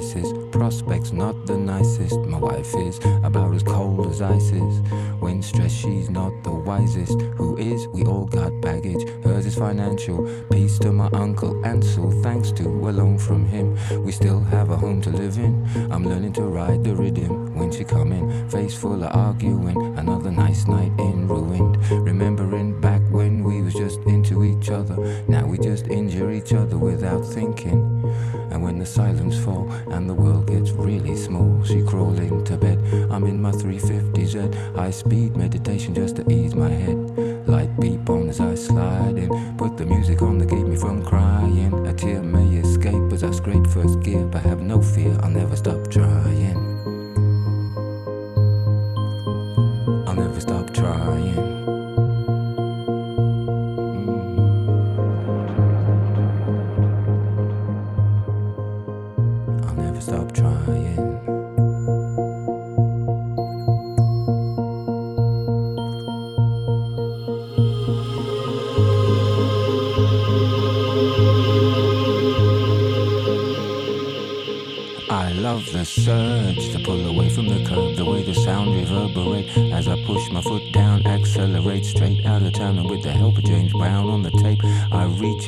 Prospects not the nicest. My wife is about as cold as ice is. When stressed, she's not the wisest. Who is? We all got baggage. Hers is financial. Peace to my uncle Ansel. Thanks to a loan from him, we still have a home to live in. I'm learning to ride the rhythm when she coming. Face full of arguing. Another nice night in ruined. Remembering back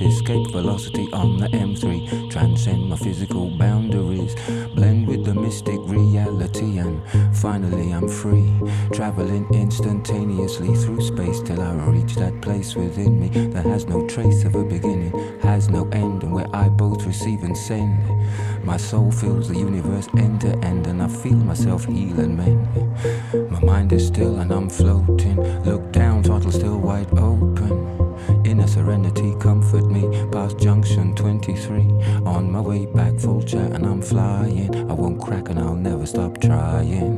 escape velocity on the M3, transcend my physical boundaries, blend with the mystic reality, and finally I'm free, traveling instantaneously through space till I reach that place within me that has no trace of a beginning, has no end, and where I both receive and send. My soul fills the universe end to end, and I feel myself heal and mend. My mind is still and I'm floating. Look down, throttle still wide open. Inner serenity, comfort me past junction 23. On my way back, full chat, and I'm flying. I won't crack and I'll never stop trying.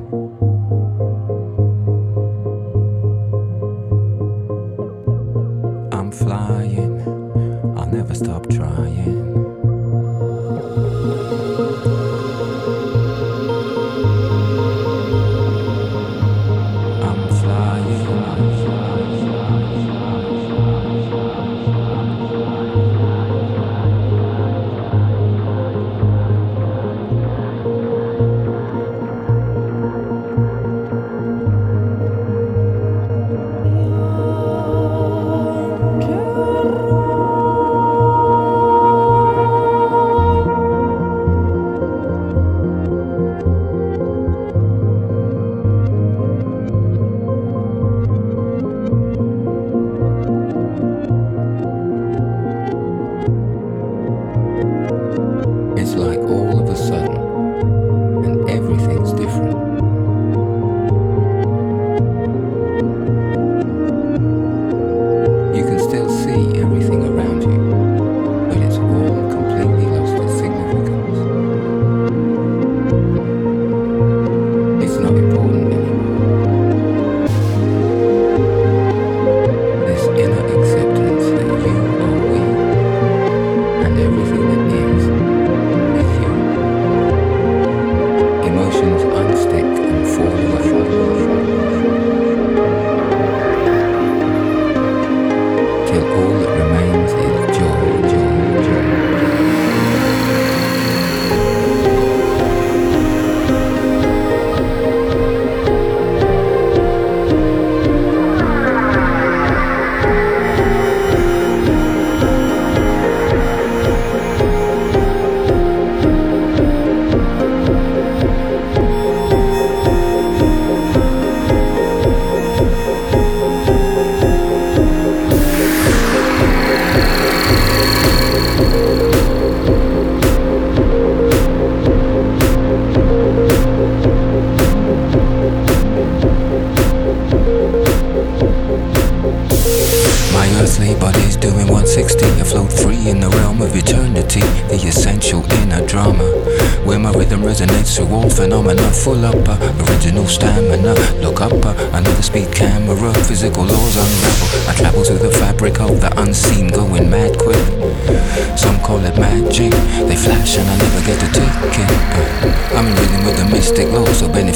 I'm flying, I'll never stop trying.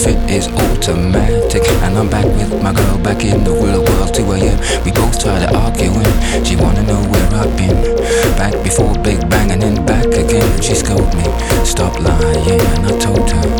Benefit is automatic, and I'm back with my girl back in the real world. 2 a.m. We both try to arguing. She wanna know where I've been. Back before Big Bang and then back again. she scolded me, stop lying, and I told her,